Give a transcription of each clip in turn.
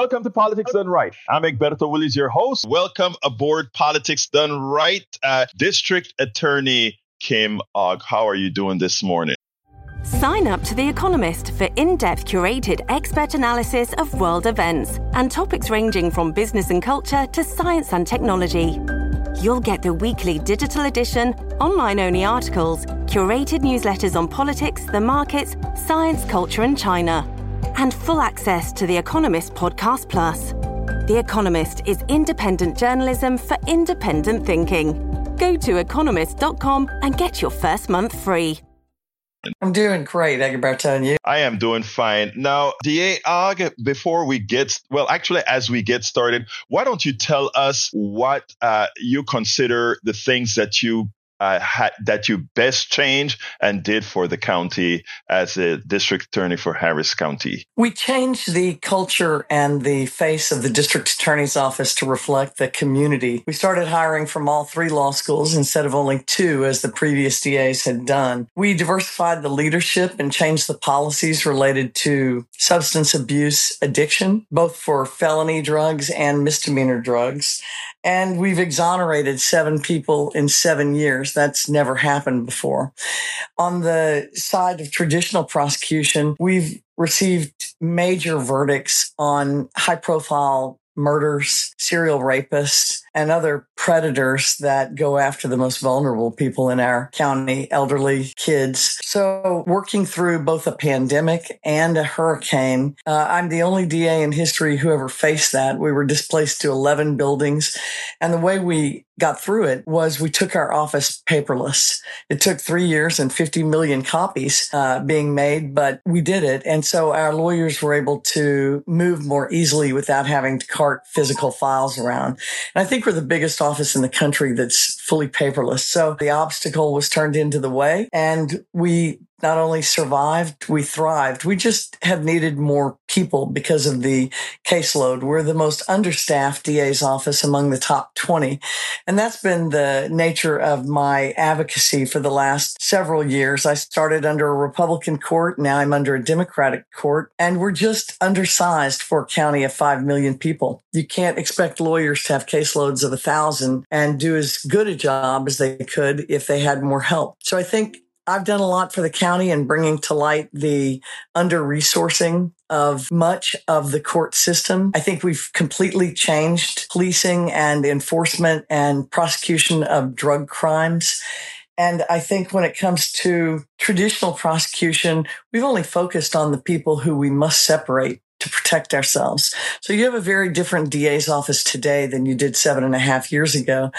Welcome to Politics Done Right. I'm Egberto Willies, your host. Welcome aboard Politics Done Right. Uh, District Attorney Kim Ogg, how are you doing this morning? Sign up to The Economist for in depth curated expert analysis of world events and topics ranging from business and culture to science and technology. You'll get the weekly digital edition, online only articles, curated newsletters on politics, the markets, science, culture, and China, and full access to The Economist Podcast Plus. The Economist is independent journalism for independent thinking. Go to economist.com and get your first month free. I'm doing great, Egberto, and you? I am doing fine. Now, DA Ogg, before we get, well, actually, as we get started, why don't you tell us what uh, you consider the things that you uh, had, that you best change and did for the county as a district attorney for Harris County? We changed the culture and the face of the district attorney's office to reflect the community. We started hiring from all three law schools instead of only two, as the previous DAs had done. We diversified the leadership and changed the policies related to substance abuse addiction, both for felony drugs and misdemeanor drugs. And we've exonerated seven people in seven years. That's never happened before. On the side of traditional prosecution, we've received major verdicts on high profile murders, serial rapists, and other predators that go after the most vulnerable people in our county, elderly kids. So, working through both a pandemic and a hurricane, uh, I'm the only DA in history who ever faced that. We were displaced to 11 buildings. And the way we got through it was we took our office paperless. It took three years and 50 million copies uh, being made, but we did it. And so our lawyers were able to move more easily without having to cart physical files around. And I think think we're the biggest office in the country that's fully paperless. So the obstacle was turned into the way and we not only survived, we thrived. We just have needed more people because of the caseload. We're the most understaffed DA's office among the top 20. And that's been the nature of my advocacy for the last several years. I started under a Republican court. Now I'm under a Democratic court and we're just undersized for a county of 5 million people. You can't expect lawyers to have caseloads of a thousand and do as good a job as they could if they had more help. So I think I've done a lot for the county in bringing to light the under resourcing of much of the court system. I think we've completely changed policing and enforcement and prosecution of drug crimes. And I think when it comes to traditional prosecution, we've only focused on the people who we must separate to protect ourselves. So you have a very different DA's office today than you did seven and a half years ago.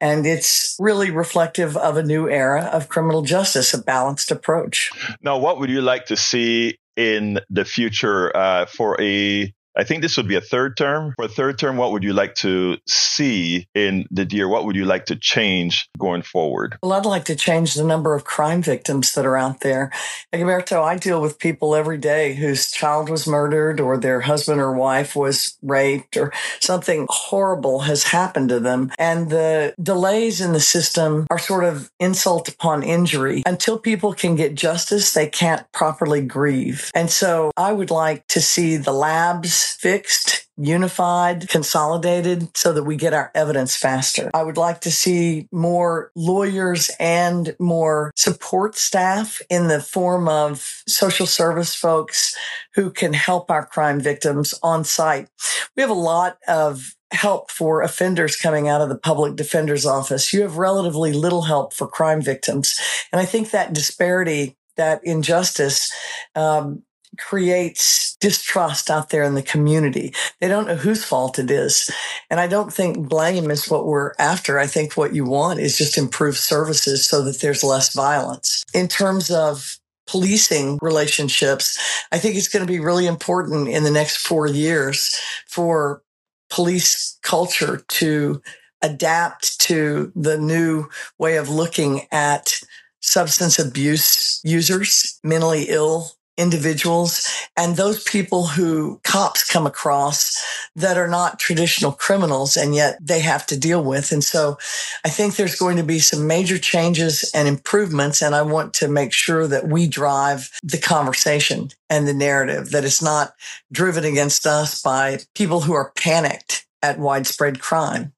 And it's really reflective of a new era of criminal justice, a balanced approach. Now, what would you like to see in the future uh, for a I think this would be a third term. For a third term, what would you like to see in the deer? What would you like to change going forward? Well, I'd like to change the number of crime victims that are out there. Egberto, I deal with people every day whose child was murdered or their husband or wife was raped or something horrible has happened to them. And the delays in the system are sort of insult upon injury. Until people can get justice, they can't properly grieve. And so I would like to see the labs fixed, unified, consolidated so that we get our evidence faster. I would like to see more lawyers and more support staff in the form of social service folks who can help our crime victims on site. We have a lot of help for offenders coming out of the public defender's office. You have relatively little help for crime victims. And I think that disparity that injustice um, creates distrust out there in the community. They don't know whose fault it is. And I don't think blame is what we're after. I think what you want is just improved services so that there's less violence. In terms of policing relationships, I think it's going to be really important in the next four years for police culture to adapt to the new way of looking at substance abuse users, mentally ill individuals and those people who cops come across that are not traditional criminals and yet they have to deal with. And so I think there's going to be some major changes and improvements. And I want to make sure that we drive the conversation and the narrative that it's not driven against us by people who are panicked at widespread crime.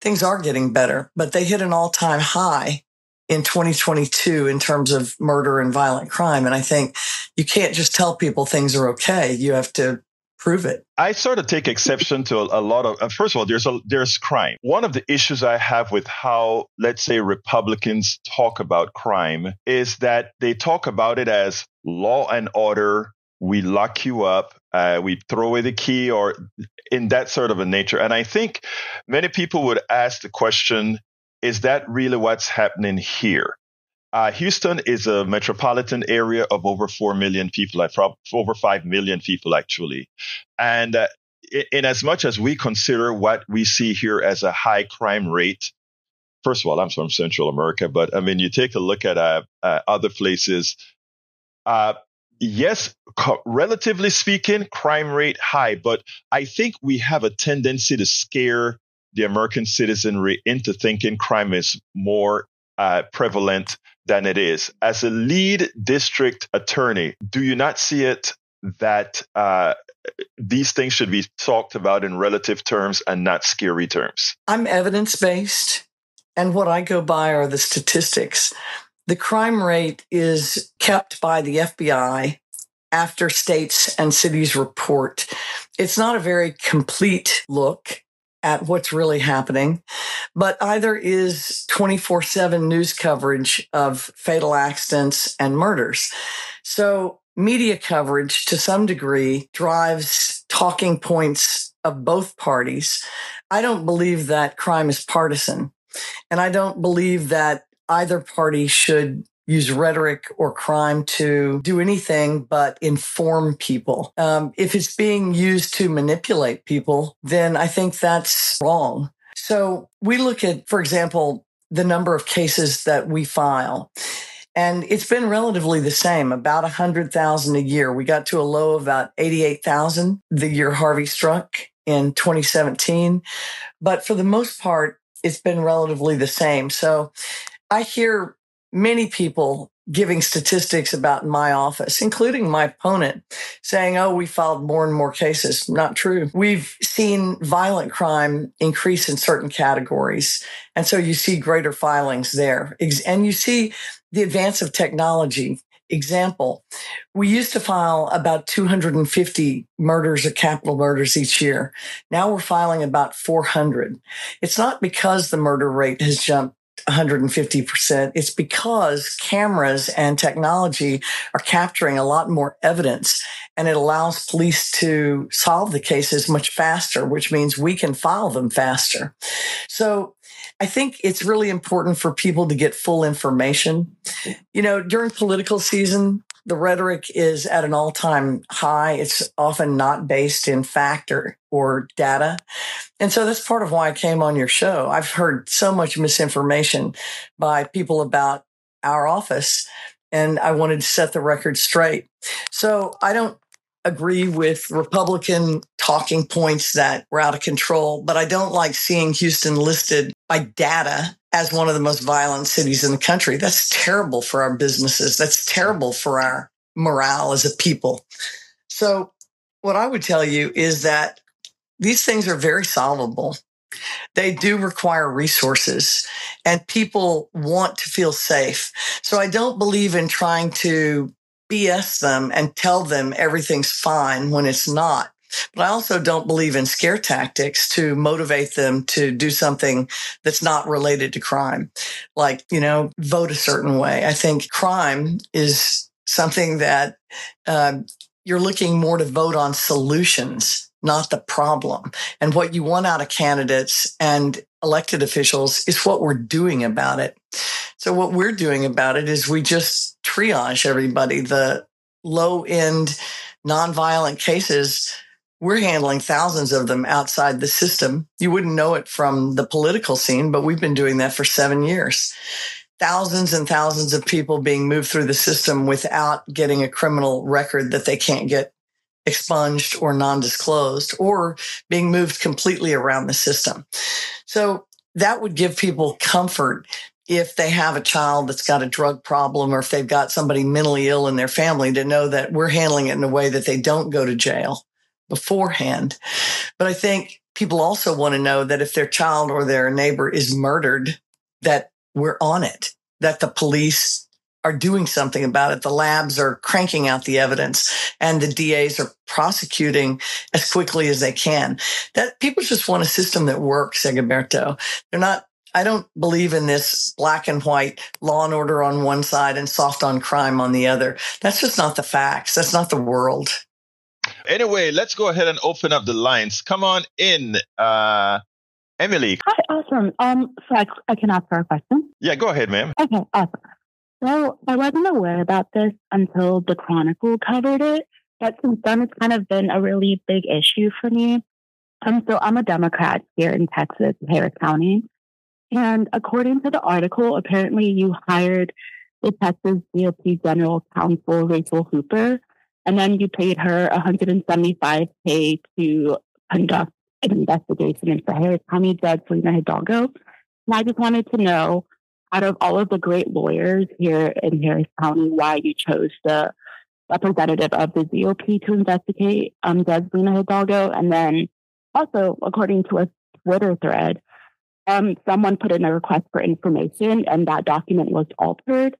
Things are getting better, but they hit an all time high in 2022 in terms of murder and violent crime. And I think you can't just tell people things are okay. You have to prove it. I sort of take exception to a, lot of. Uh, first of all, there's a there's crime. One of the issues I have with how, let's say, Republicans talk about crime is that they talk about it as law and order. We lock you up. Uh, we throw away the key, or in that sort of a nature. And I think many people would ask the question: Is that really what's happening here? Uh, Houston is a metropolitan area of over 4 million people, over 5 million people actually. And uh, in as much as we consider what we see here as a high crime rate, first of all, I'm from Central America, but I mean, you take a look at uh, uh other places. Uh, yes, co- relatively speaking, crime rate high, but I think we have a tendency to scare the American citizenry into thinking crime is more uh, prevalent than it is. As a lead district attorney, do you not see it that uh, these things should be talked about in relative terms and not scary terms? I'm evidence based, and what I go by are the statistics. The crime rate is kept by the FBI after states and cities report. It's not a very complete look at what's really happening, but either is 24 7 news coverage of fatal accidents and murders. So media coverage to some degree drives talking points of both parties. I don't believe that crime is partisan. And I don't believe that either party should use rhetoric or crime to do anything but inform people. Um, if it's being used to manipulate people, then I think that's wrong. So we look at, for example, the number of cases that we file. And it's been relatively the same, about 100,000 a year. We got to a low of about 88,000 the year Harvey struck in 2017. But for the most part, it's been relatively the same. So I hear many people giving statistics about my office, including my opponent, saying, oh, we filed more and more cases. Not true. We've seen violent crime increase in certain categories. And so you see greater filings there. And you see the advance of technology. Example, we used to file about 250 murders or capital murders each year. Now we're filing about 400. It's not because the murder rate has jumped 150%. It's because cameras and technology are capturing a lot more evidence and it allows police to solve the cases much faster, which means we can file them faster. So I think it's really important for people to get full information. You know, during political season, the rhetoric is at an all time high. It's often not based in fact or, or data. And so that's part of why I came on your show. I've heard so much misinformation by people about our office and I wanted to set the record straight. So I don't agree with Republican talking points that were out of control, but I don't like seeing Houston listed by data as one of the most violent cities in the country. That's terrible for our businesses. That's terrible for our morale as a people. So, what I would tell you is that these things are very solvable. They do require resources and people want to feel safe. So I don't believe in trying to BS them and tell them everything's fine when it's not. But I also don't believe in scare tactics to motivate them to do something that's not related to crime, like, you know, vote a certain way. I think crime is something that uh, you're looking more to vote on solutions, not the problem. And what you want out of candidates and elected officials is what we're doing about it. So, what we're doing about it is we just triage everybody. The low end, nonviolent cases we're handling thousands of them outside the system. You wouldn't know it from the political scene, but we've been doing that for seven years. Thousands and thousands of people being moved through the system without getting a criminal record that they can't get expunged or non disclosed or being moved completely around the system. So that would give people comfort if they have a child that's got a drug problem or if they've got somebody mentally ill in their family to know that we're handling it in a way that they don't go to jail beforehand. But I think people also want to know that if their child or their neighbor is murdered, that we're on it, that the police are doing something about it. The labs are cranking out the evidence and the DAs are prosecuting as quickly as they can. That people just want a system that works, Egberto. They're not I don't believe in this black and white law and order on one side and soft on crime on the other. That's just not the facts. That's not the world. Anyway, let's go ahead and open up the lines. Come on in, uh, Emily. Hi, awesome. Um, so I, I can ask her a question. Yeah, go ahead, ma'am. Okay, awesome. So I wasn't aware about this until the Chronicle covered it, but since then it's kind of been a really big issue for me. Um, so I'm a Democrat here in Texas, Harris County. And according to the article, apparently you hired the Texas GOP General Counsel, Rachel Hooper, and then you paid her 175K to conduct an investigation into Harris County Judge Lina Hidalgo. And I just wanted to know, out of all of the great lawyers here in Harris County, why you chose the representative of the GOP to investigate um, Judge Lina Hidalgo. And then also, according to a Twitter thread, um, someone put in a request for information and that document was altered.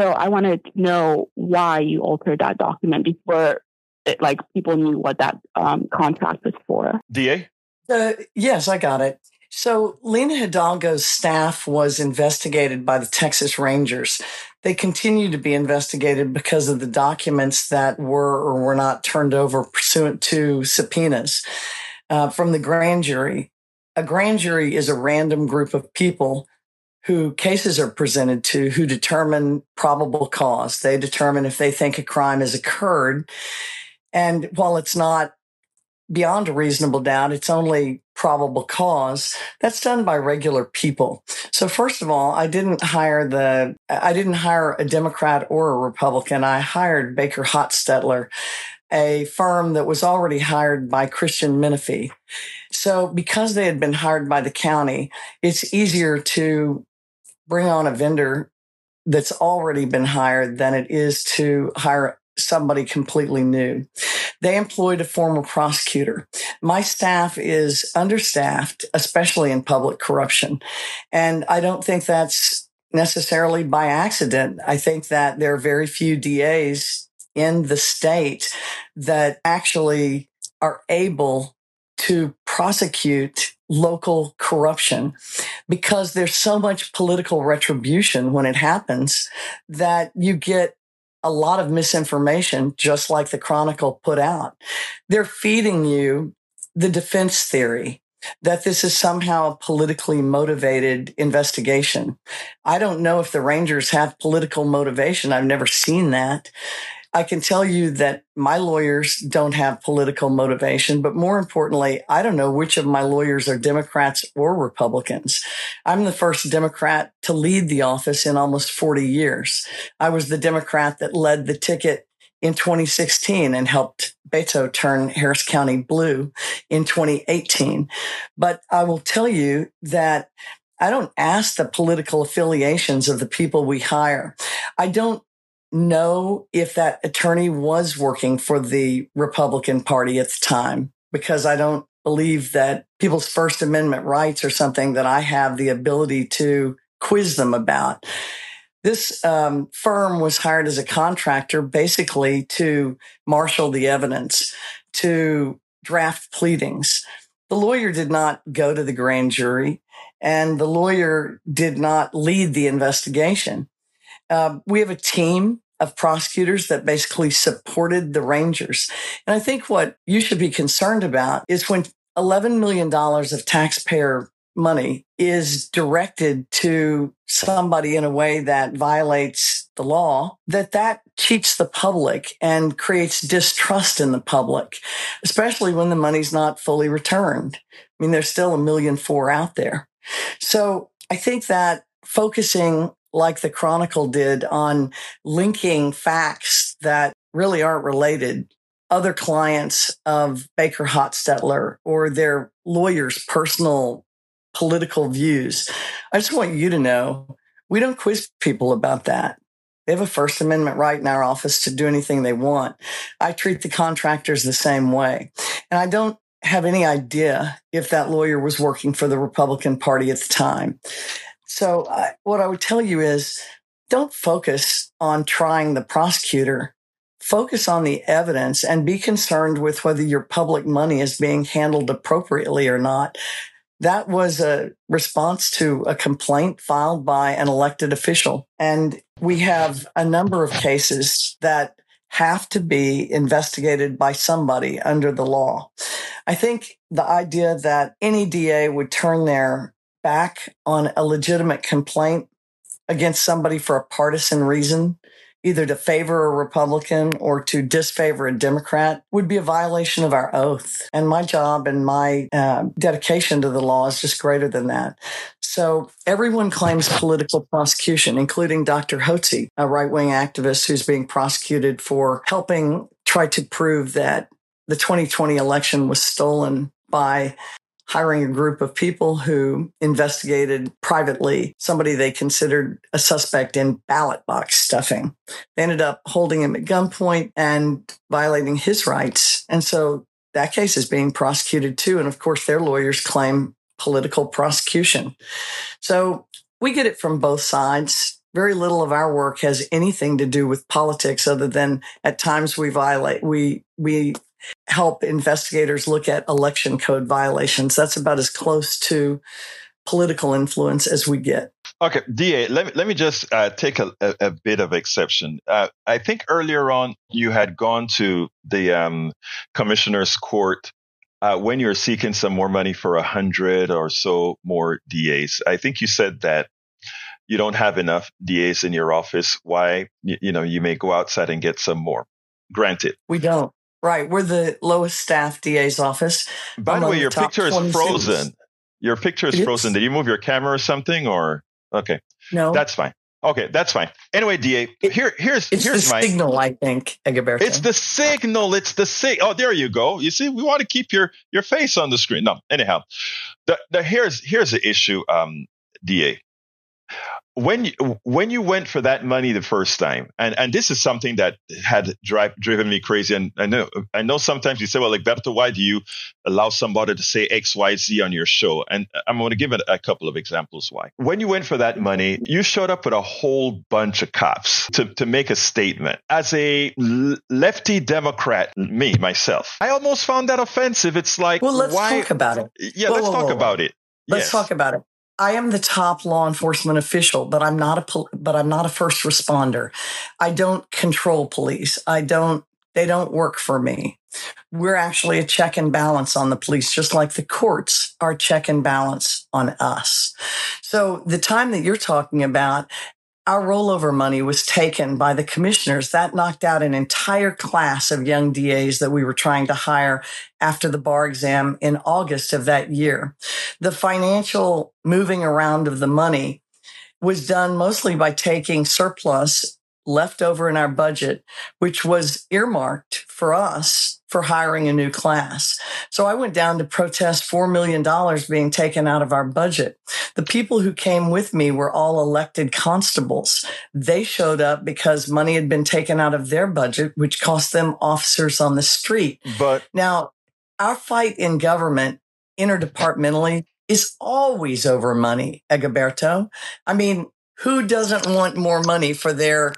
So I wanted to know why you altered that document before it, like people knew what that um, contract was for. DA? Uh, yes, I got it. So Lina Hidalgo's staff was investigated by the Texas Rangers. They continue to be investigated because of the documents that were or were not turned over pursuant to subpoenas uh, from the grand jury. A grand jury is a random group of people who cases are presented to who determine probable cause. They determine if they think a crime has occurred. And while it's not beyond a reasonable doubt, it's only probable cause. That's done by regular people. So first of all, I didn't hire the, I didn't hire a Democrat or a Republican. I hired Baker Hostetler, a firm that was already hired by Christian Menefee. So because they had been hired by the county, it's easier to bring on a vendor that's already been hired than it is to hire somebody completely new. They employed a former prosecutor. My staff is understaffed, especially in public corruption. And I don't think that's necessarily by accident. I think that there are very few DAs in the state that actually are able to prosecute local corruption because there's so much political retribution when it happens that you get a lot of misinformation, just like the Chronicle put out. They're feeding you the defense theory that this is somehow a politically motivated investigation. I don't know if the Rangers have political motivation. I've never seen that. I can tell you that my lawyers don't have political motivation, but more importantly, I don't know which of my lawyers are Democrats or Republicans. I'm the first Democrat to lead the office in almost 40 years. I was the Democrat that led the ticket in 2016 and helped Beto turn Harris County blue in 2018. But I will tell you that I don't ask the political affiliations of the people we hire. I don't know if that attorney was working for the Republican Party at the time because I don't believe that people's First Amendment rights are something that I have the ability to quiz them about. This um, firm was hired as a contractor basically to marshal the evidence, to draft pleadings. The lawyer did not go to the grand jury, and the lawyer did not lead the investigation. Uh, we have a team of prosecutors that basically supported the Rangers. And I think what you should be concerned about is when $11 million of taxpayer money is directed to somebody in a way that violates the law, that that cheats the public and creates distrust in the public, especially when the money's not fully returned. I mean, there's still a million four out there. So I think that focusing like the Chronicle did on linking facts that really aren't related other clients of Baker Hostetler or their lawyers' personal political views. I just want you to know we don't quiz people about that. They have a First Amendment right in our office to do anything they want. I treat the contractors the same way. And I don't have any idea if that lawyer was working for the Republican Party at the time. So, I, what I would tell you is don't focus on trying the prosecutor. Focus on the evidence and be concerned with whether your public money is being handled appropriately or not. That was a response to a complaint filed by an elected official. And we have a number of cases that have to be investigated by somebody under the law. I think the idea that any DA would turn their back on a legitimate complaint against somebody for a partisan reason, either to favor a Republican or to disfavor a Democrat, would be a violation of our oath. And my job and my uh, dedication to the law is just greater than that. So everyone claims political prosecution, including Dr. Hotze, a right wing activist who's being prosecuted for helping try to prove that the 2020 election was stolen by hiring a group of people who investigated privately somebody they considered a suspect in ballot box stuffing. They ended up holding him at gunpoint and violating his rights. And so that case is being prosecuted too. And of course, their lawyers claim political prosecution. So we get it from both sides. Very little of our work has anything to do with politics other than at times we violate, we, we help investigators look at election code violations. That's about as close to political influence as we get. Okay, DA, let me, let me just uh, take a, a, a, bit of exception. Uh, I think earlier on you had gone to the um, commissioner's court uh, when you're seeking some more money for a hundred or so more DAs. I think you said that you don't have enough DAs in your office. Why, you, you know, you may go outside and get some more. Granted, we don't. Right. We're the lowest staff DA's office. By the way, your picture is frozen. Your picture is frozen. Did you move your camera or something or? Okay. No. That's fine. Okay, that's fine. Anyway, DA, here, here's it's here's the my signal. I think Egberto. It's the signal. It's the sig. Oh, there you go. You see, we want to keep your your face on the screen. No, anyhow, the the here's here's the issue, um, DA when you, when you went for that money the first time, and, and this is something that had drive, driven me crazy. And I know I know sometimes you say, well, like Berto, why do you allow somebody to say X, Y, Z on your show? And I'm going to give it a couple of examples why. When you went for that money, you showed up with a whole bunch of cops to, to make a statement. As a lefty Democrat, me myself, I almost found that offensive. It's like, well, let's why? talk about it. Yeah, whoa, let's whoa, talk whoa, about it. Let's yes. talk about it. I am the top law enforcement official, but I'm not a but I'm not a first responder. I don't control police. I don't they don't work for me. We're actually a check and balance on the police, just like the courts are check and balance on us. So the time that you're talking about, our rollover money was taken by the commissioners. That knocked out an entire class of young DAs that we were trying to hire after the bar exam in August of that year. The financial moving around of the money was done mostly by taking surplus left over in our budget, which was earmarked for us for hiring a new class. So I went down to protest $4 million being taken out of our budget. The people who came with me were all elected constables. They showed up because money had been taken out of their budget, which cost them officers on the street. But now our fight in government interdepartmentally is always over money, Egberto. I mean, who doesn't want more money for their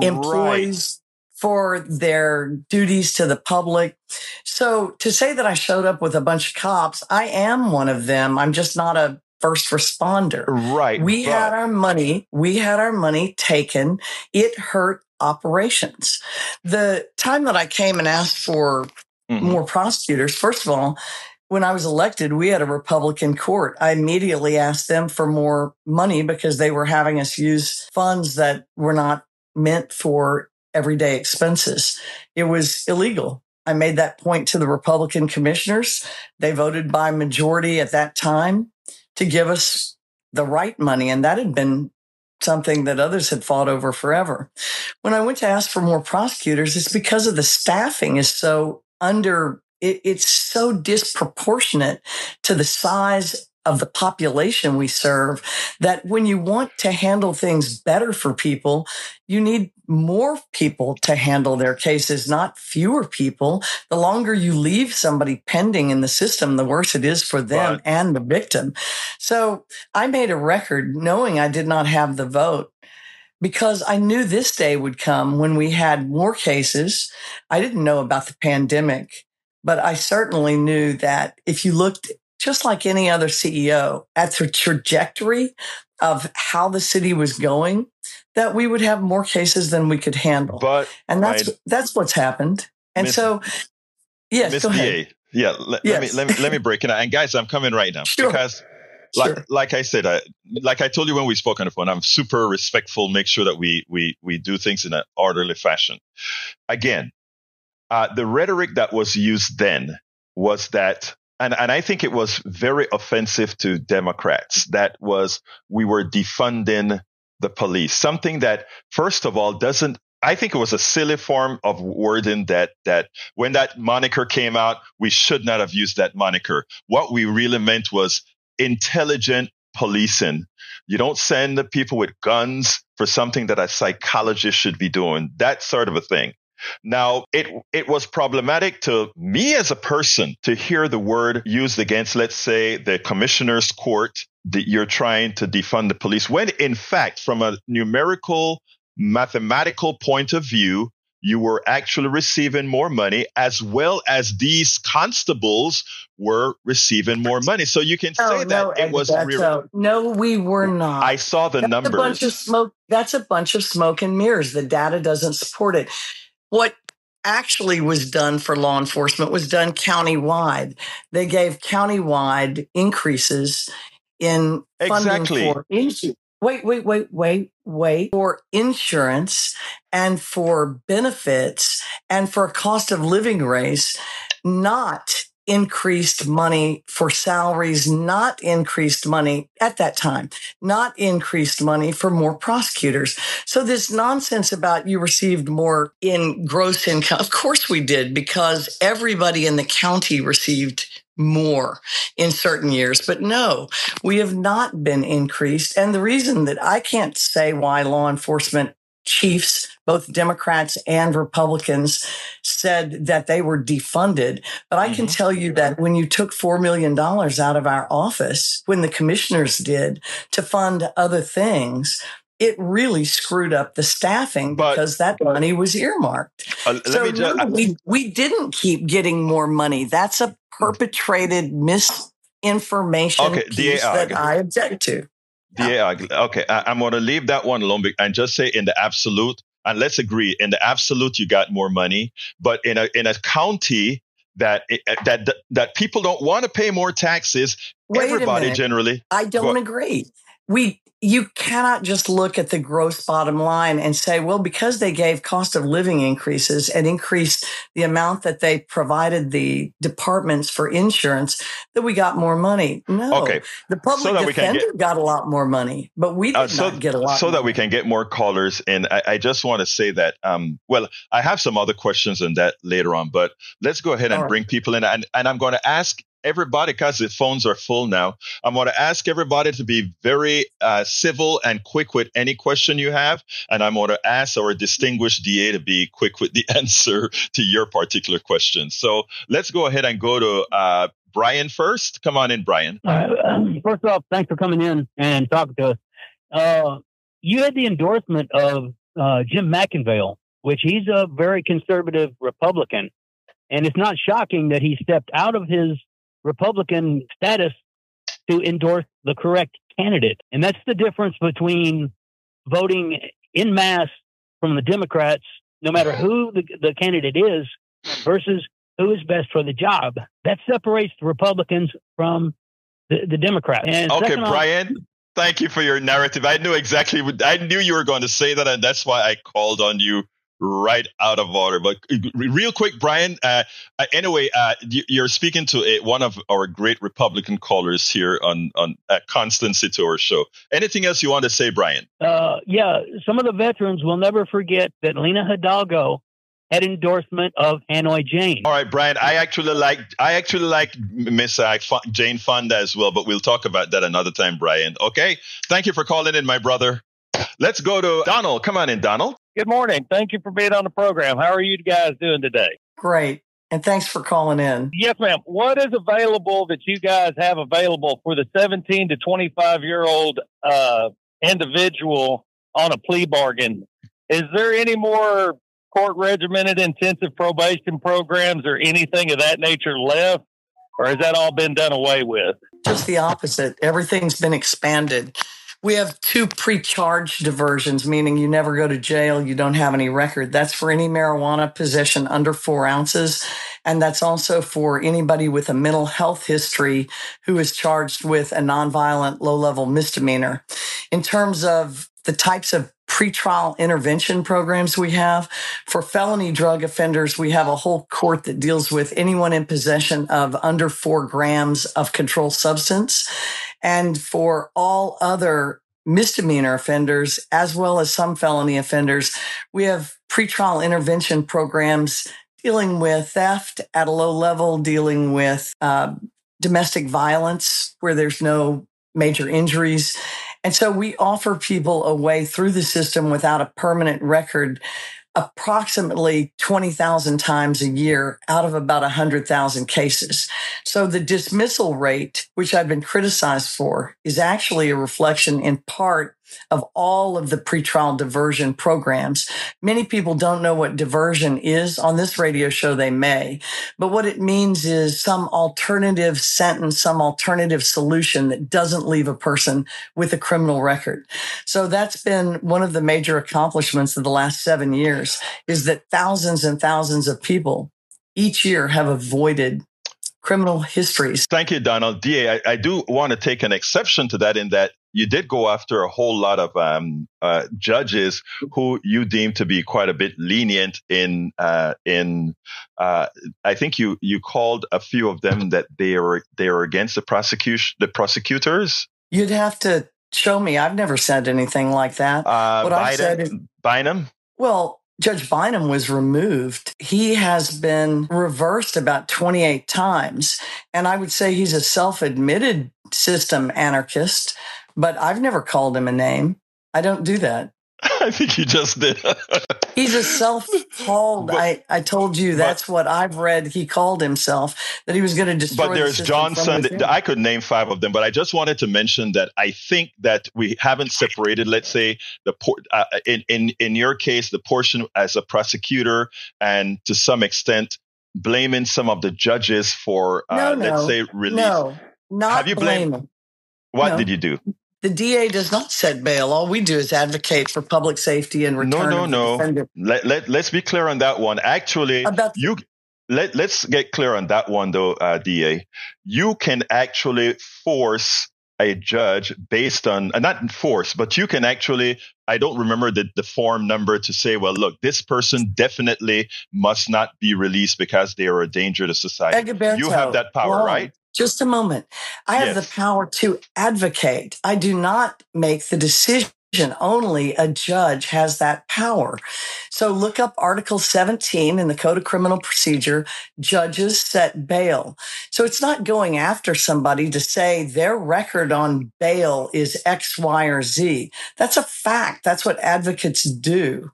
employees? Right for their duties to the public. So to say that I showed up with a bunch of cops, I am one of them. I'm just not a first responder. Right. We but- had our money, we had our money taken. It hurt operations. The time that I came and asked for mm-hmm. more prosecutors, first of all, when I was elected, we had a Republican court. I immediately asked them for more money because they were having us use funds that were not meant for everyday expenses. It was illegal. I made that point to the Republican commissioners. They voted by majority at that time to give us the right money. And that had been something that others had fought over forever. When I went to ask for more prosecutors, it's because of the staffing is so under, it, it's so disproportionate to the size of the population we serve that when you want to handle things better for people, you need more people to handle their cases, not fewer people. The longer you leave somebody pending in the system, the worse it is for them right. and the victim. So I made a record knowing I did not have the vote because I knew this day would come when we had more cases. I didn't know about the pandemic, but I certainly knew that if you looked just like any other CEO, at the trajectory of how the city was going, that we would have more cases than we could handle. But and that's right. that's what's happened. And Ms. so, yes, Ms. go ahead. Yeah, let, yes. let, me let me let me break it out. And guys, I'm coming right now sure. because. Like, sure. like I said, I, like I told you when we spoke on the phone, I'm super respectful. Make sure that we we we do things in an orderly fashion. Again, uh, the rhetoric that was used then was that and, and I think it was very offensive to Democrats. That was, we were defunding the police, something that, first of all, doesn't I think it was a silly form of wording that that when that moniker came out, we should not have used that moniker. What we really meant was intelligent policing. You don't send the people with guns for something that a psychologist should be doing. That sort of a thing. Now, it, it was problematic to me as a person to hear the word used against, let's say, the commissioner's court that you're trying to defund the police, when in fact, from a numerical, mathematical point of view, you were actually receiving more money as well as these constables were receiving more money. So you can oh, say that it was real. No, we were not. I saw the that's numbers. A bunch of smoke. That's a bunch of smoke and mirrors. The data doesn't support it. What actually was done for law enforcement was done countywide. They gave countywide increases in funding exactly. for insurance. Wait, wait, wait, wait, wait. For insurance and for benefits and for a cost of living raise, not increased money for salaries, not increased money at that time, not increased money for more prosecutors. So this nonsense about you received more in gross income. Of course we did because everybody in the county received more in certain years. But no, we have not been increased. And the reason that I can't say why law enforcement chiefs, both Democrats and Republicans, said that they were defunded. But I can mm-hmm. tell you that when you took $4 million out of our office, when the commissioners did to fund other things, it really screwed up the staffing but, because that money was earmarked. Uh, so just, no, we, we didn't keep getting more money. That's a perpetrated misinformation okay, piece that I object to. Yeah, okay. I, am going to leave that one alone and just say in the absolute, and let's agree, in the absolute, you got more money, but in a in a county that eh, eh, that that people don't want to pay more taxes, Wait everybody generally. I don't agree. We you cannot just look at the gross bottom line and say, well, because they gave cost of living increases and increased the amount that they provided the departments for insurance, that we got more money. No, okay. the public so defender get, got a lot more money, but we uh, did uh, so, not get a lot. So that money. we can get more callers. And I, I just want to say that, um, well, I have some other questions on that later on, but let's go ahead and right. bring people in. And, and I'm going to ask everybody, because the phones are full now, I'm going to ask everybody to be very uh, civil and quick with any question you have. And I'm going to ask our distinguished DA to be quick with the answer to your particular question. So let's go ahead and go to uh, Brian first. Come on in, Brian. Uh, um, first off, thanks for coming in and talking to us. Uh, you had the endorsement of uh, Jim McIngvale, which he's a very conservative Republican. And it's not shocking that he stepped out of his Republican status to endorse the correct candidate. And that's the difference between voting in mass from the Democrats, no matter who the, the candidate is, versus who is best for the job. That separates the Republicans from the, the Democrats. And okay, Brian. Thank you for your narrative. I knew exactly. What, I knew you were going to say that, and that's why I called on you right out of order. But uh, real quick, Brian. Uh, uh, anyway, uh, you're speaking to a, one of our great Republican callers here on on a Constancy to our show. Anything else you want to say, Brian? Uh, yeah, some of the veterans will never forget that Lina Hidalgo had endorsement of Hanoi Jane. All right, Brian. I actually like I actually like Miss uh, Jane Fonda as well, but we'll talk about that another time, Brian. Okay. Thank you for calling in, my brother. Let's go to Donald. Come on in, Donald. Good morning. Thank you for being on the program. How are you guys doing today? Great. And thanks for calling in. Yes, ma'am. What is available that you guys have available for the 17 to 25 year old uh, individual on a plea bargain? Is there any more court regimented intensive probation programs or anything of that nature left? Or has that all been done away with? Just the opposite. Everything's been expanded. We have two pre-charge diversions, meaning you never go to jail, you don't have any record. That's for any marijuana possession under four ounces. And that's also for anybody with a mental health history who is charged with a nonviolent low level misdemeanor. In terms of the types of pretrial intervention programs we have. For felony drug offenders, we have a whole court that deals with anyone in possession of under four grams of controlled substance. And for all other misdemeanor offenders, as well as some felony offenders, we have pretrial intervention programs dealing with theft at a low level, dealing with uh, domestic violence where there's no major injuries. And so we offer people a way through the system without a permanent record approximately 20,000 times a year out of about 100,000 cases. So the dismissal rate, which I've been criticized for, is actually a reflection in part of all of the pretrial diversion programs. Many people don't know what diversion is. On this radio show, they may, but what it means is some alternative sentence, some alternative solution that doesn't leave a person with a criminal record. So that's been one of the major accomplishments of the last seven years is that thousands and thousands of people each year have avoided criminal histories. Thank you, Donald. DA, I, I, do want to take an exception to that in that you did go after a whole lot of um, uh, judges who you deem to be quite a bit lenient in uh, in. Uh, I think you you called a few of them that they are they are against the prosecution the prosecutors. You'd have to show me. I've never said anything like that. Uh, what Biden, I said is, Bynum. Well, Judge Bynum was removed. He has been reversed about 28 times. And I would say he's a self admitted system anarchist but I've never called him a name. I don't do that. I think you just did. He's a self-called. I, I told you that's but, what I've read. He called himself that he was going to destroy. But there's the Johnson. I could name five of them, but I just wanted to mention that I think that we haven't separated. Let's say the uh, in in in your case, the portion as a prosecutor, and to some extent, blaming some of the judges for uh, no, no, let's say release. No, not Have you blamed. Blame, what no. did you do? The DA does not set bail. All we do is advocate for public safety and return. No, no, no. Let, let, let's be clear on that one. Actually, About you let, let's get clear on that one though, uh, DA. You can actually force a judge based on uh, not force, but you can actually, I don't remember the, the form number to say, well, look, this person definitely must not be released because they are a danger to society. Egberto, you have that power, right? Just a moment. I have yes. the power to advocate. I do not make the decision. Only a judge has that power. So look up Article 17 in the Code of Criminal Procedure. Judges set bail. So it's not going after somebody to say their record on bail is X, Y, or Z. That's a fact. That's what advocates do.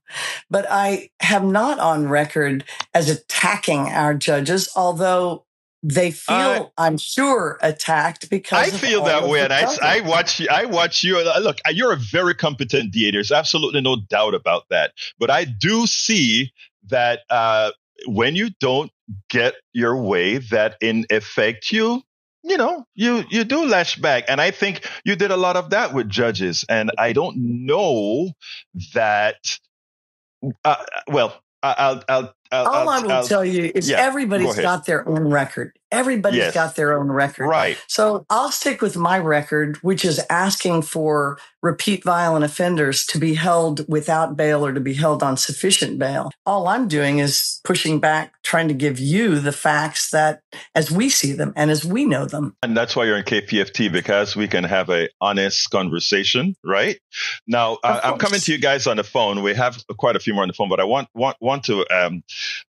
But I have not on record as attacking our judges, although they feel, uh, I'm sure, attacked because I feel that way. And I, I watch, I watch you. Uh, look, you're a very competent DA. There's absolutely no doubt about that. But I do see that uh, when you don't get your way, that in effect you you know, you you do lash back, and I think you did a lot of that with judges. And I don't know that. Uh, well, I'll, I'll I'll, All I'll- I will I'll- tell you is yeah, go everybody's ahead. got their own record. Everybody's Yes. got their own record. right. So I'll stick with my record, which is asking for repeat violent offenders to be held without bail or to be held on sufficient bail. All I'm doing is pushing back, trying to give you the facts that as we see them and as we know them. And that's why you're in KPFT because we can have a honest conversation, right? Now, I, I'm coming to you guys on the phone. We have quite a few more on the phone, but I want want want to um,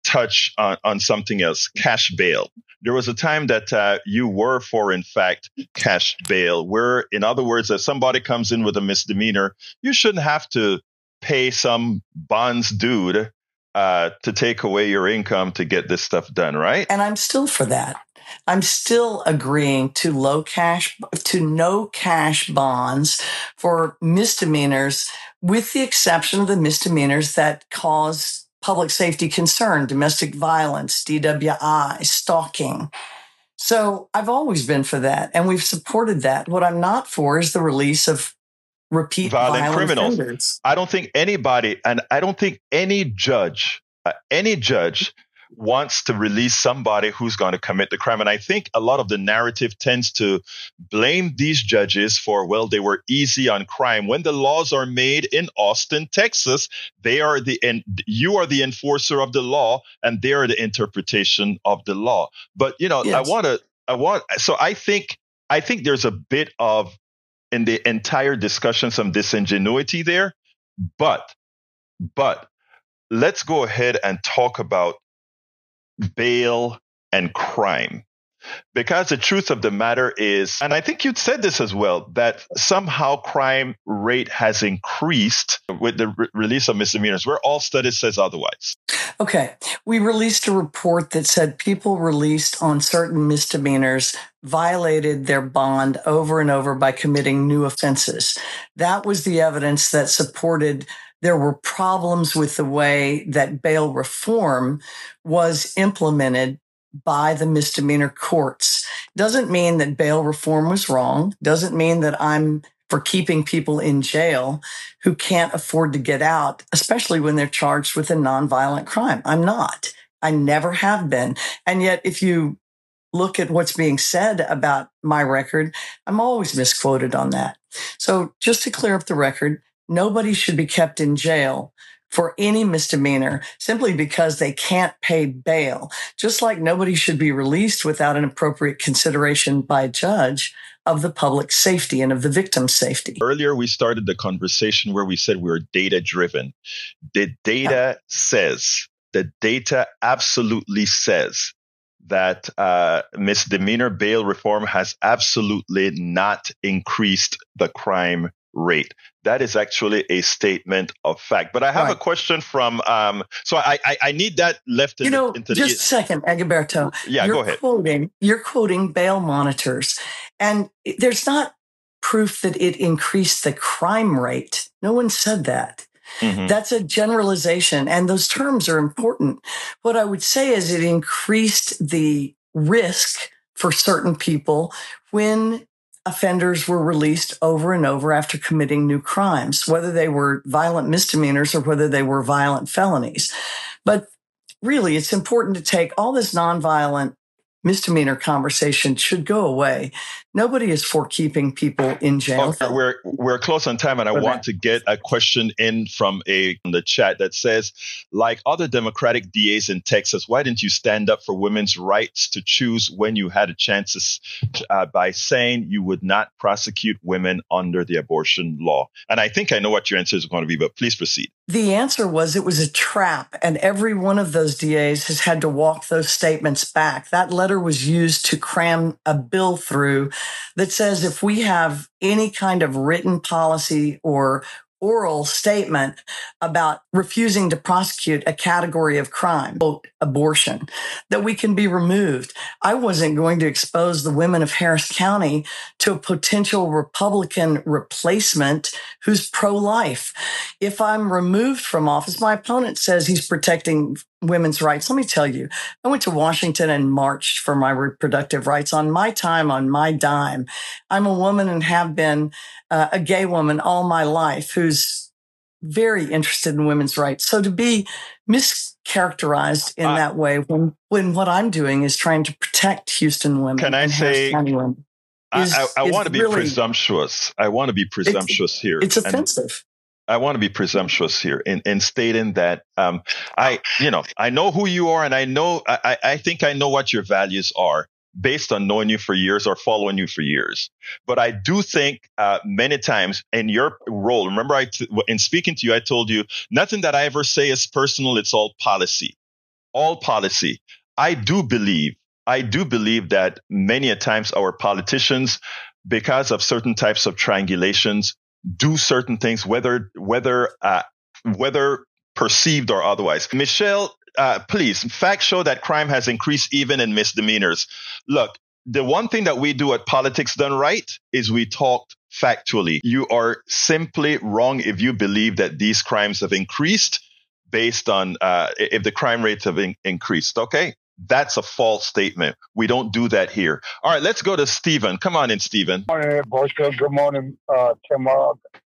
touch on, on something else: cash bail. There was a time that uh, you were for, in fact, cash bail, where, in other words, if somebody comes in with a misdemeanor, you shouldn't have to pay some bonds dude uh, to take away your income to get this stuff done, right? And I'm still for that. I'm still agreeing to low cash, to no cash bonds for misdemeanors, with the exception of the misdemeanors that cause public safety concern, domestic violence, DWI, stalking. So I've always been for that, and we've supported that. What I'm not for is the release of repeat Violent violent, criminals. offenders. I don't think anybody, and I don't think any judge, uh, any judge wants to release somebody who's going to commit the crime. And I think a lot of the narrative tends to blame these judges for, well, they were easy on crime. When the laws are made in Austin, Texas, they are the, and you are the enforcer of the law and they are the interpretation of the law. But, you know, I want to, I want, so I think, I think there's a bit of, in the entire discussion, some disingenuity there. But, but let's go ahead and talk about bail and crime. Because the truth of the matter is, and I think you'd said this as well, that somehow crime rate has increased with the re- release of misdemeanors, where all studies says otherwise. Okay. We released a report that said people released on certain misdemeanors violated their bond over and over by committing new offenses. That was the evidence that supported there were problems with the way that bail reform was implemented by the misdemeanor courts. Doesn't mean that bail reform was wrong. Doesn't mean that I'm for keeping people in jail who can't afford to get out, especially when they're charged with a nonviolent crime. I'm not. I never have been. And yet, if you look at what's being said about my record, I'm always misquoted on that. So, just to clear up the record, nobody should be kept in jail for any misdemeanor simply because they can't pay bail. Just like nobody should be released without an appropriate consideration by a judge of the public safety and of the victim's safety. Earlier, we started the conversation where we said we are data driven. The data says, the data absolutely says that uh, misdemeanor bail reform has absolutely not increased the crime rate. That is actually a statement of fact. But I have a question from. Um, so I, I I need that left. In You know, the, into just a second, Egberto. yeah. you're Go ahead. Quoting, you're quoting bail monitors, and there's not proof that it increased the crime rate. No one said that. Mhm. That's a generalization, and those terms are important. What I would say is it increased the risk for certain people when offenders were released over and over after committing new crimes, whether they were violent misdemeanors or whether they were violent felonies. But really, it's important to take all this nonviolent misdemeanor conversation should go away. Nobody is for keeping people in jail. Okay, we're we're close on time, and I want that. to get a question in from a from the chat that says, like other Democratic DAs in Texas, why didn't you stand up for women's rights to choose when you had a chance uh, by saying you would not prosecute women under the abortion law? And I think I know what your answer is going to be, but please proceed. The answer was it was a trap, and every one of those DAs has had to walk those statements back. That letter was used to cram a bill through that says if we have any kind of written policy or oral statement about refusing to prosecute a category of crime, abortion, that we can be removed. I wasn't going to expose the women of Harris County to a potential Republican replacement who's pro life. If I'm removed from office, my opponent says he's protecting women's rights. Let me tell you, I went to Washington and marched for my reproductive rights on my time, on my dime. I'm a woman and have been uh, a gay woman all my life who's very interested in women's rights. So to be mischaracterized in uh, that way when when what I'm doing is trying to protect Houston women. Can I say? Is, I, I, I want to be really, presumptuous. I want to be presumptuous it's, here. It's offensive. I want to be presumptuous here in, in stating that um, I, you know, I know who you are, and I know I, I think I know what your values are based on knowing you for years or following you for years. But I do think uh, many times in your role, remember, I t- in speaking to you, I told you nothing that I ever say is personal. It's all policy, all policy. I do believe, I do believe that many a times our politicians, because of certain types of triangulations, do certain things, whether whether uh, whether perceived or otherwise. Michelle uh, please, facts show that crime has increased even in misdemeanors. Look, the one thing that we do at Politics Done Right is we talk factually. You are simply wrong if you believe that these crimes have increased based on uh, if the crime rates have in- increased. Okay. That's a false statement. We don't do that here. All right, let's go to Stephen. Come on in, Stephen. Good morning, Good morning, uh.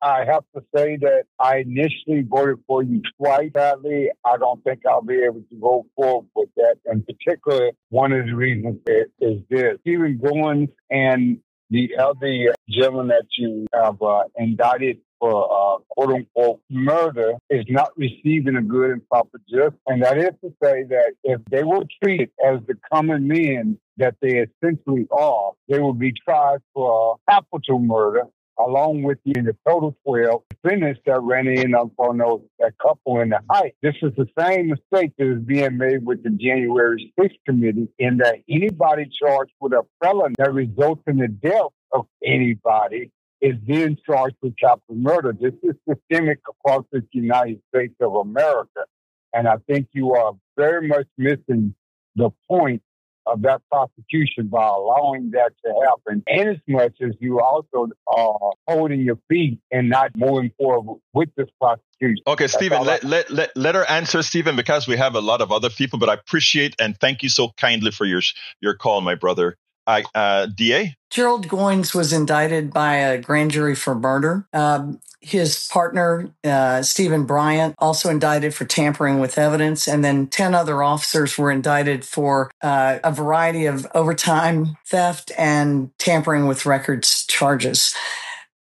I have to say that I initially voted for you twice. Sadly, I don't think I'll be able to go forward with that. In particular, one of the reasons is this. Stephen Goins and the other gentleman that you have uh, indicted for uh, quote unquote murder is not receiving a good and proper justice. And that is to say that if they were treated as the common men that they essentially are, they would be tried for capital murder along with you in the total 12 defendants that ran in on those that couple in the height. This is the same mistake that is being made with the January 6th committee in that anybody charged with a felony that results in the death of anybody is then charged with capital murder. This is systemic across the United States of America. And I think you are very much missing the point of that prosecution by allowing that to happen, and as much as you also are holding your feet and not moving forward with this prosecution. Okay, Stephen, let, let, let, let her answer, Stephen, because we have a lot of other people, but I appreciate and thank you so kindly for your, your call, my brother. Uh, DA? Gerald Goins was indicted by a grand jury for murder. Um, his partner, uh, Steven Bryant, also indicted for tampering with evidence. And then 10 other officers were indicted for uh, a variety of overtime theft and tampering with records charges.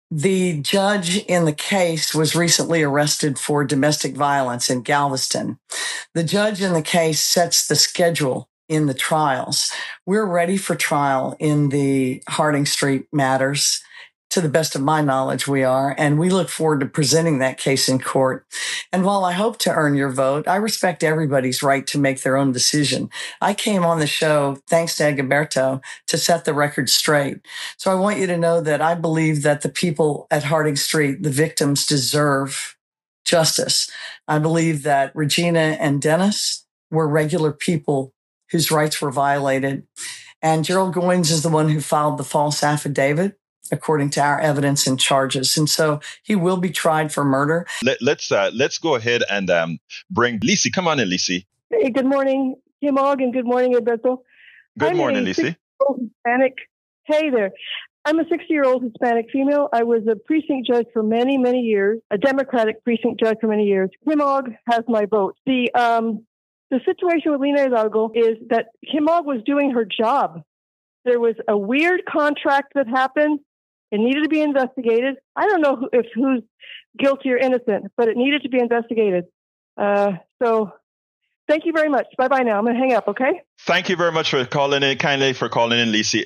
The judge in the case was recently arrested for domestic violence in Galveston. The judge in the case sets the schedule in the trials. We're ready for trial in the Harding Street matters. To the best of my knowledge, we are, and we look forward to presenting that case in court. And while I hope to earn your vote, I respect everybody's right to make their own decision. I came on the show, thanks to Egberto, to set the record straight. So I want you to know that I believe that the people at Harding Street, the victims, deserve justice. I believe that Regina and Dennis were regular people whose rights were violated. And Gerald Goins is the one who filed the false affidavit according to our evidence and charges. And so he will be tried for murder. Let, us let's, uh, let's go ahead and um, bring Lisi. Come on in, Lisi. Hey, good morning, Kim Ogg, and good morning, Alberto. Good I'm morning, Lisi. Hispanic. Hey there. I'm a 60 year old Hispanic female. I was a precinct judge for many, many years, a Democratic precinct judge for many years. Kim Ogg has my vote. The um, the situation with Lina Hidalgo is that Kim Ogg was doing her job. There was a weird contract that happened. It needed to be investigated. I don't know if who's guilty or innocent, but it needed to be investigated. Uh, so thank you very much. Bye bye now. I'm going to hang up, okay? Thank you very much for calling in, kindly for calling in, Lisi.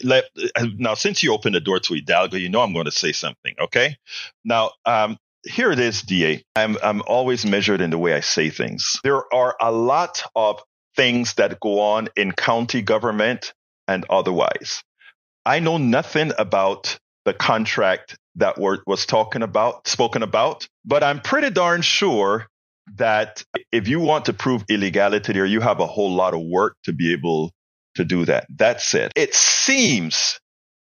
Now, since you opened the door to Hidalgo, you know I'm going to say something, okay? Now, um, here it is, DA. I'm, I'm always measured in the way I say things. There are a lot of things that go on in county government and otherwise. I know nothing about the contract that was talking about, spoken about, but I'm pretty darn sure that if you want to prove illegality there, you have a whole lot of work to be able to do that. That's it. It seems,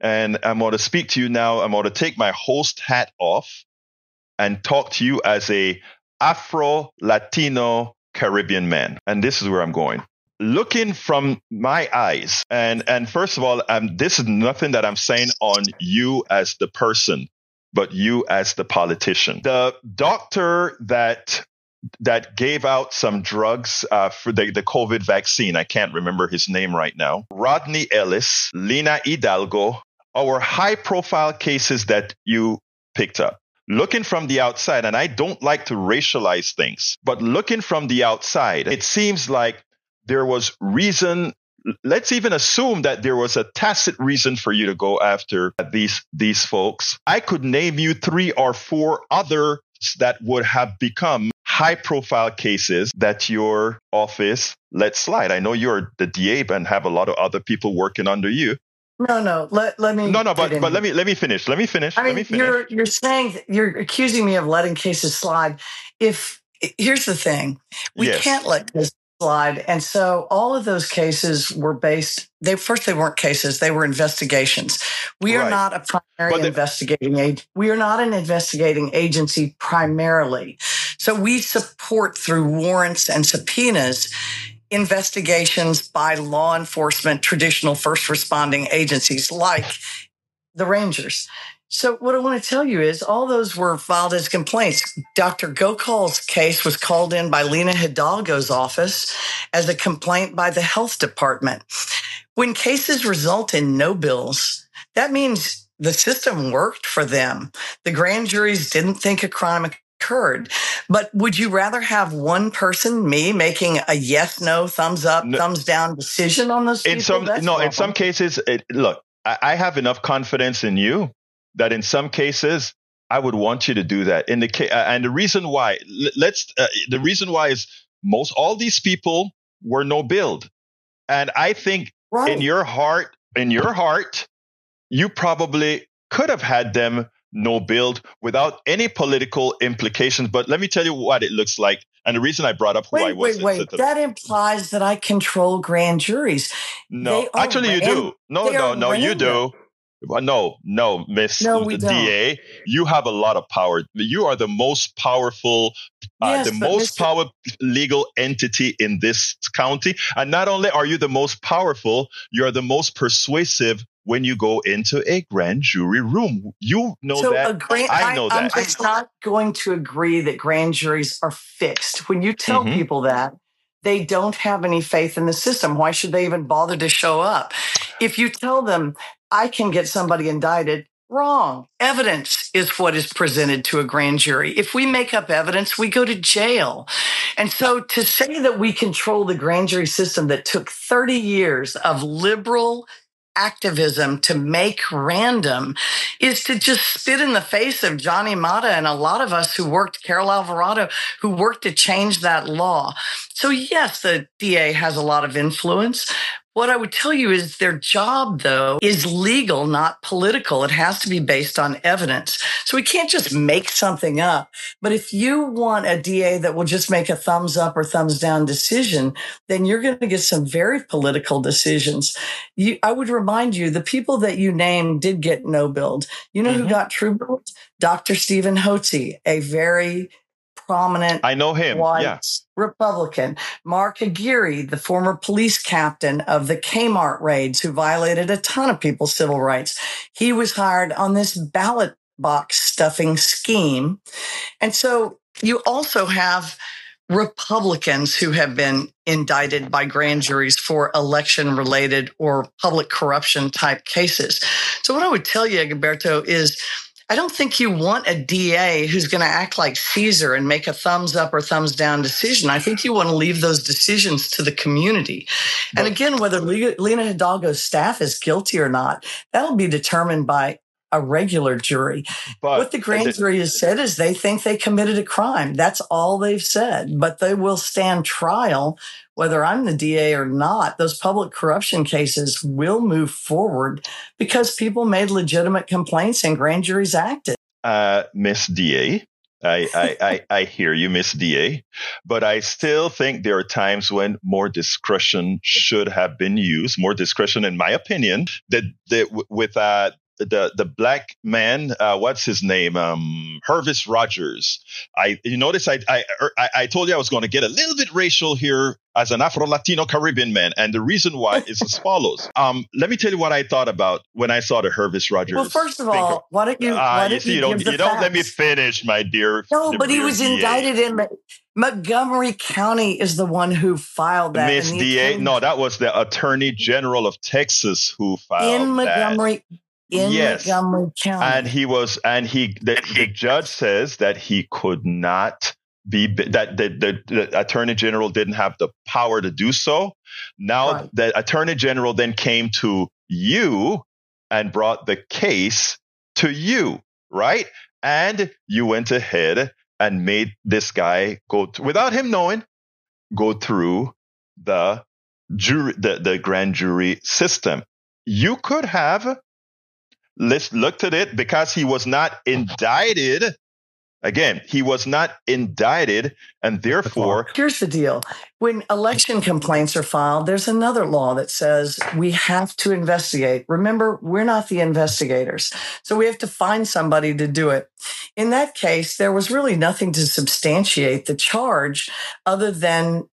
and I'm going to speak to you now. I'm going to take my host hat off and talk to you as a Afro Latino Caribbean man. And this is where I'm going. Looking from my eyes, and, and first of all, um, this is nothing that I'm saying on you as the person, but you as the politician. The doctor that that gave out some drugs uh, for the, the COVID vaccine. I can't remember his name right now. Rodney Ellis, Lina Hidalgo, our high profile cases that you picked up. Looking from the outside, and I don't like to racialize things, but looking from the outside, it seems like there was reason let's even assume that there was a tacit reason for you to go after these these folks i could name you three or four other that would have become high profile cases that your office let slide. I know you're the DA and have a lot of other people working under you. No, no. Let let me. No, no. But but let me let me finish. Let me finish. I mean, let me finish. you're you're saying you're accusing me of letting cases slide. If here's the thing, we Yes. can't let this slide, and so all of those cases were based. They first they weren't cases; they were investigations. We are not a primary the- investigating age. We are not an investigating agency primarily. So we support through warrants and subpoenas investigations by law enforcement, traditional first responding agencies like the Rangers. So what I want to tell you is all those were filed as complaints. Dr. Gokal's case was called in by Lina Hidalgo's office as a complaint by the health department. When cases result in no bills, that means the system worked for them. The grand juries didn't think a crime occurred. But would you rather have one person, me, making a yes, no, thumbs up, No. thumbs down decision on those in people? some That's no in some cases it, look I, I have enough confidence in you that in some cases i would want you to do that in the ca- uh, and the reason why let's uh, the reason why is most all these people were no billed and i think right. in your heart in your heart you probably could have had them no billed without any political implications but let me tell you what it looks like and the reason i brought up who i was wait, wait. That implies that I control grand juries. no, actually, you do. No, no, no, you do. No, no, Miss No, we don't. DA, you have a lot of power. You are the most powerful, uh, Yes, the most Mr. power legal entity in this county. And not only are you the most powerful, you are the most persuasive when you go into a grand jury room. You know so that. a grand, I know that. I'm just not going to agree that grand juries are fixed. When you tell Mhm. people that, they don't have any faith in the system. Why should they even bother to show up? If you tell them, I can get somebody indicted, wrong. Evidence is what is presented to a grand jury. If we make up evidence, we go to jail. And so to say that we control the grand jury system that took 30 years of liberal activism to make random is to just spit in the face of Johnny Mata and a lot of us who worked, Carol Alvarado, who worked to change that law. So, yes, the DA has a lot of influence. What I would tell you is their job, though, is legal, not political. It has to be based on evidence. So we can't just make something up. But if you want a DA that will just make a thumbs up or thumbs down decision, then you're going to get some very political decisions. You, I would remind you, the people that you named did get no billed. You know who Mhm. got true billed? Dr. Steven Hotze, a very prominent I know him. white Yeah. Republican. Mark Aguirre, the former police captain of the Kmart raids who violated a ton of people's civil rights. He was hired on this ballot box stuffing scheme. And so you also have Republicans who have been indicted by grand juries for election related or public corruption type cases. So what I would tell you, Gilberto, is I don't think you want a DA who's going to act like Caesar and make a thumbs up or thumbs down decision. I think you want to leave those decisions to the community. and again, whether Lina Hidalgo's staff is guilty or not, that'll be determined by a regular jury. But what the grand the- jury has said is they think they committed a crime. That's all they've said. But they will stand trial, whether I'm the DA or not. Those public corruption cases will move forward because people made legitimate complaints and grand juries acted. uh, Miss DA. I, I, I, I hear you, Miss DA, but I still think there are times when more discretion should have been used. More discretion, in my opinion, that, that w- with uh, the the black man, uh, what's his name, um, Hervis Rogers. I you notice I I I, I told you I was going to get a little bit racial here as an Afro Latino Caribbean man, and the reason why is as follows. Um, let me tell you what I thought about when I saw the Hervis Rogers. Well, first of all, why don't you? Uh, Why you don't see, you, you don't you don't let me finish, my dear. No, but he was DA. indicted in Montgomery County. Is the one who filed that. Miss DA. attorney- No, that was the Attorney General of Texas who filed in that. In Yes. Montgomery County. and he was and he the, the judge says that he could not be that the, the, the attorney general didn't have the power to do so now Right. the attorney general then came to you and brought the case to you right and you went ahead and made this guy go th- without him knowing go through the jury the, the grand jury system you could have let's looked at it because he was not indicted. Again, he was not indicted, and therefore, Here's the deal. When election complaints are filed, there's another law that says we have to investigate. Remember, we're not the investigators. So we have to find somebody to do it. In that case, there was really nothing to substantiate the charge other than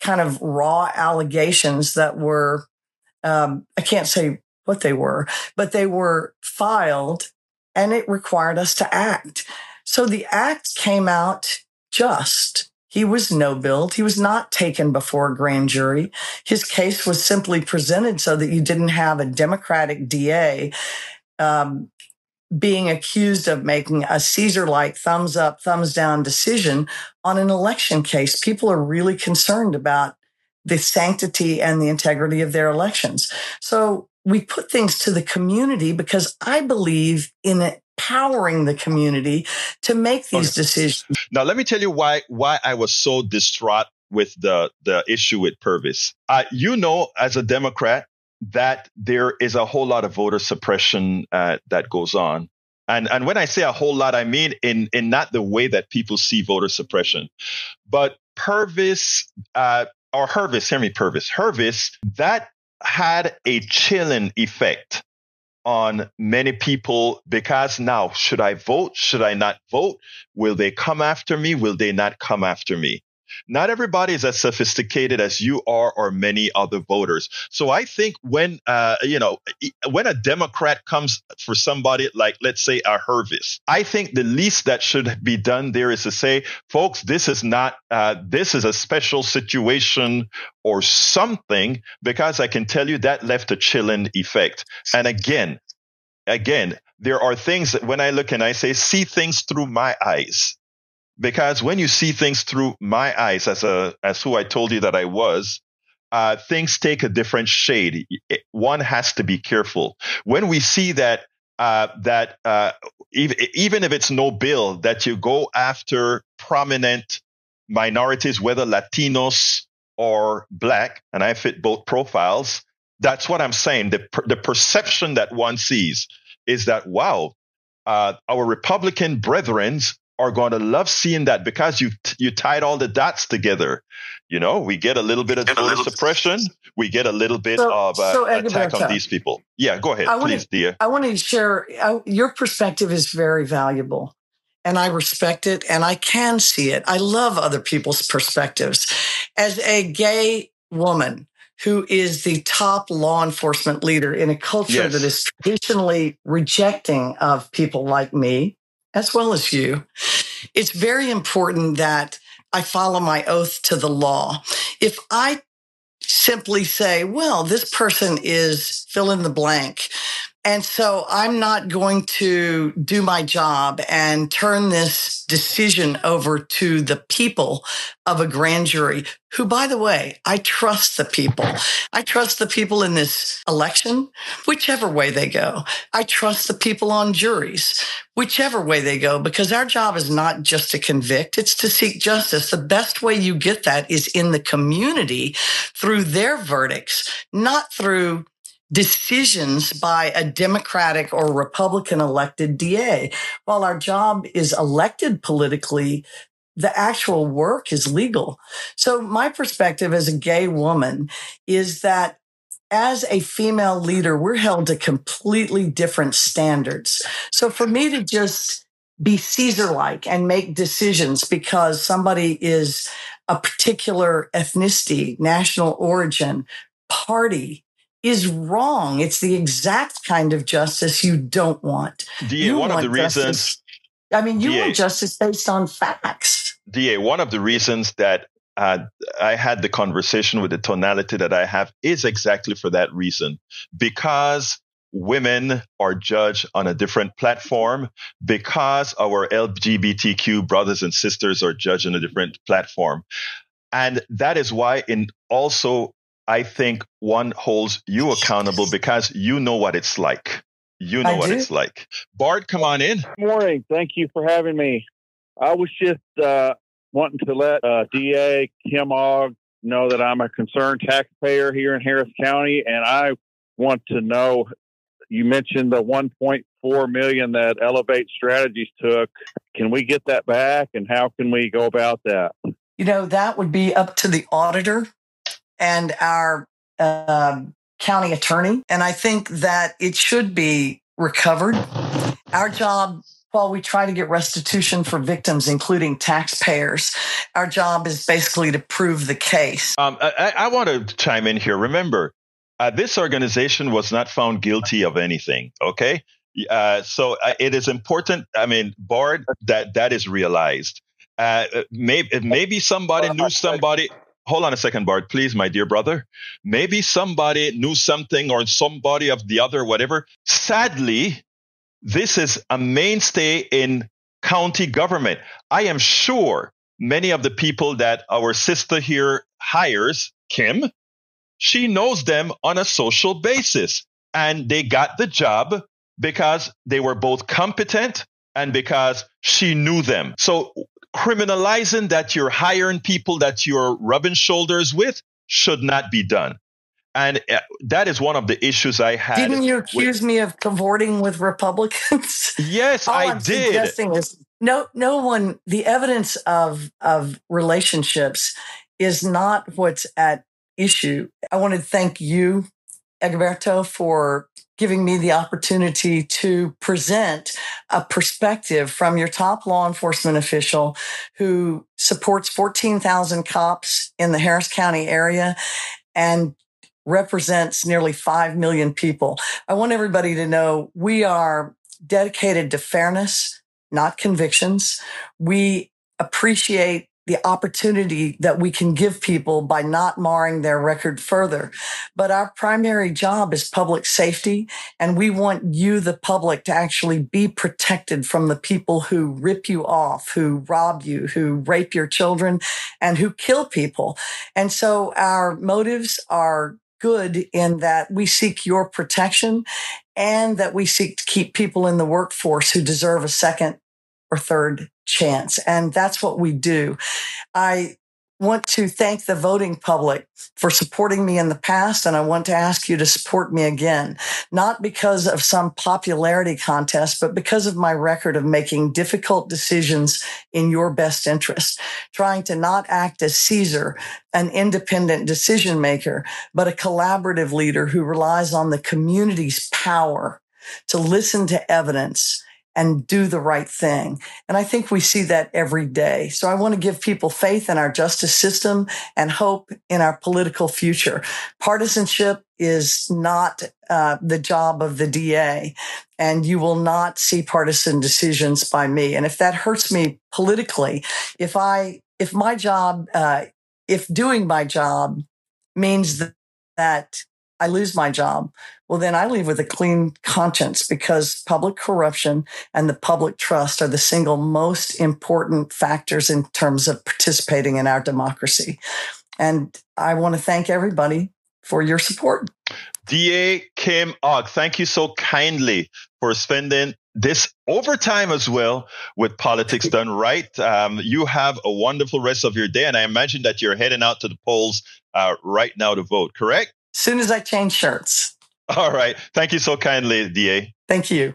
kind of raw allegations that were, um, I can't say what they were, but they were filed and it required us to act. So the act came out just. He was no billed. He was not taken before a grand jury. His case was simply presented so that you didn't have a Democratic DA um, being accused of making a Caesar like thumbs up, thumbs down decision on an election case. People are really concerned about the sanctity and the integrity of their elections. So we put things to the community because I believe in empowering the community to make these decisions. now let me tell you why why I was so distraught with the the issue with Purvis. Uh, you know, as a Democrat, that there is a whole lot of voter suppression uh, that goes on. And and when I say a whole lot, I mean in in not the way that people see voter suppression, but Purvis uh, or Hervis, hear me, Purvis, Hervis, that had a chilling effect on many people because now should I vote? Should I not vote? Will they come after me? Will they not come after me? Not everybody is as sophisticated as you are or many other voters. So I think when, uh, you know, when a Democrat comes for somebody like, let's say, a Hervis, I think the least that should be done there is to say, folks, this is not, uh, this is a special situation or something, because I can tell you that left a chilling effect. And again, again, there are things that when I look and I say, see things through my eyes because when you see things through my eyes as a as who I told you that I was, uh, things take a different shade. It- one has to be careful when we see that uh, that uh, even even if it's no bill that you go after prominent minorities, whether Latinos or Black, and I fit both profiles. That's what I'm saying. The per- the perception that one sees is that wow, uh, our Republican brethren are going to love seeing that because you you tied all the dots together. You know, we get a little bit of voter suppression, we get a little bit So- of uh, so, attack on these people. Yeah, go ahead, I wanna- please, dear. I want to share I, your perspective is very valuable and I respect it and I can see it. I love other people's perspectives. As a gay woman who is the top law enforcement leader in a culture Yes. that is traditionally rejecting of people like me, as well as you, it's very important that I follow my oath to the law. If I simply say, well, this person is fill in the blank. And so I'm not going to do my job and turn this decision over to the people of a grand jury, who, by the way, I trust the people. I trust the people in this election, whichever way they go. I trust the people on juries, whichever way they go, because our job is not just to convict, it's to seek justice. The best way you get that is in the community through their verdicts, not through decisions by a Democratic or Republican elected DA. While our job is elected politically, the actual work is legal. So my perspective as a gay woman is that as a female leader, we're held to completely different standards. So for me to just be Caesar like and make decisions because somebody is a particular ethnicity, national origin, party is wrong. It's the exact kind of justice you don't want. DA, you one of the justice, reasons. I mean, you DA, want justice based on facts. DA, one of the reasons that uh, I had the conversation with the tonality that I have is exactly for that reason. Because women are judged on a different platform because our LGBTQ brothers and sisters are judged on a different platform. And that is why in also I think one holds you accountable because you know what it's like. You know I what do. it's like. Bart, come on in. Good morning. Thank you for having me. I was just uh, wanting to let uh, DA Kim Ogg know that I'm a concerned taxpayer here in Harris County, and I want to know you mentioned the 1.4 million that Elevate Strategies took. Can we get that back, and how can we go about that? You know, that would be up to the auditor and our uh, county attorney, and I think that it should be recovered. Our job while we try to get restitution for victims, including taxpayers, our job is basically to prove the case. Um, I, I, want to chime in here. Remember, uh, this organization was not found guilty of anything. Okay. Uh, so uh, it is important. I mean, Bart, that that is realized. Uh, maybe maybe somebody knew somebody. Hold on a second, Bart, please, my dear brother. Maybe somebody knew something or somebody of the other, whatever. Sadly, this is a mainstay in county government. I am sure many of the people that our sister here hires, Kim, she knows them on a social basis. And they got the job because they were both competent and because she knew them. So criminalizing that you're hiring people that you're rubbing shoulders with should not be done. And uh, that is one of the issues I had. Didn't you accuse with, me of cavorting with Republicans? Yes, All I I'm did. Suggesting is no, no one. The evidence of of relationships is not what's at issue. I want to thank you, Egberto, for giving me the opportunity to present a perspective from your top law enforcement official who supports 14,000 cops in the Harris County area and represents nearly 5 million people. I want everybody to know we are dedicated to fairness, not convictions. We appreciate the opportunity that we can give people by not marring their record further. But our primary job is public safety. And we want you, the public, to actually be protected from the people who rip you off, who rob you, who rape your children and who kill people. And so our motives are good in that we seek your protection and that we seek to keep people in the workforce who deserve a second or third chance. And that's what we do. I want to thank the voting public for supporting me in the past. And I want to ask you to support me again, not because of some popularity contest, but because of my record of making difficult decisions in your best interest, trying to not act as Caesar, an independent decision maker, but a collaborative leader who relies on the community's power to listen to evidence and do the right thing. And I think we see that every day. So I want to give people faith in our justice system and hope in our political future. Partisanship is not uh, the job of the DA, and you will not see partisan decisions by me. And if that hurts me politically, if I, if my job, uh, if doing my job means that, that I lose my job, well, then I leave with a clean conscience because public corruption and the public trust are the single most important factors in terms of participating in our democracy. And I want to thank everybody for your support. DA Kim Ogg, thank you so kindly for spending this overtime as well with politics done right. Um, you have a wonderful rest of your day, and I imagine that you're heading out to the polls uh, right now to vote, correct? Soon as I change shirts. All right. Thank you so kindly, DA. Thank you.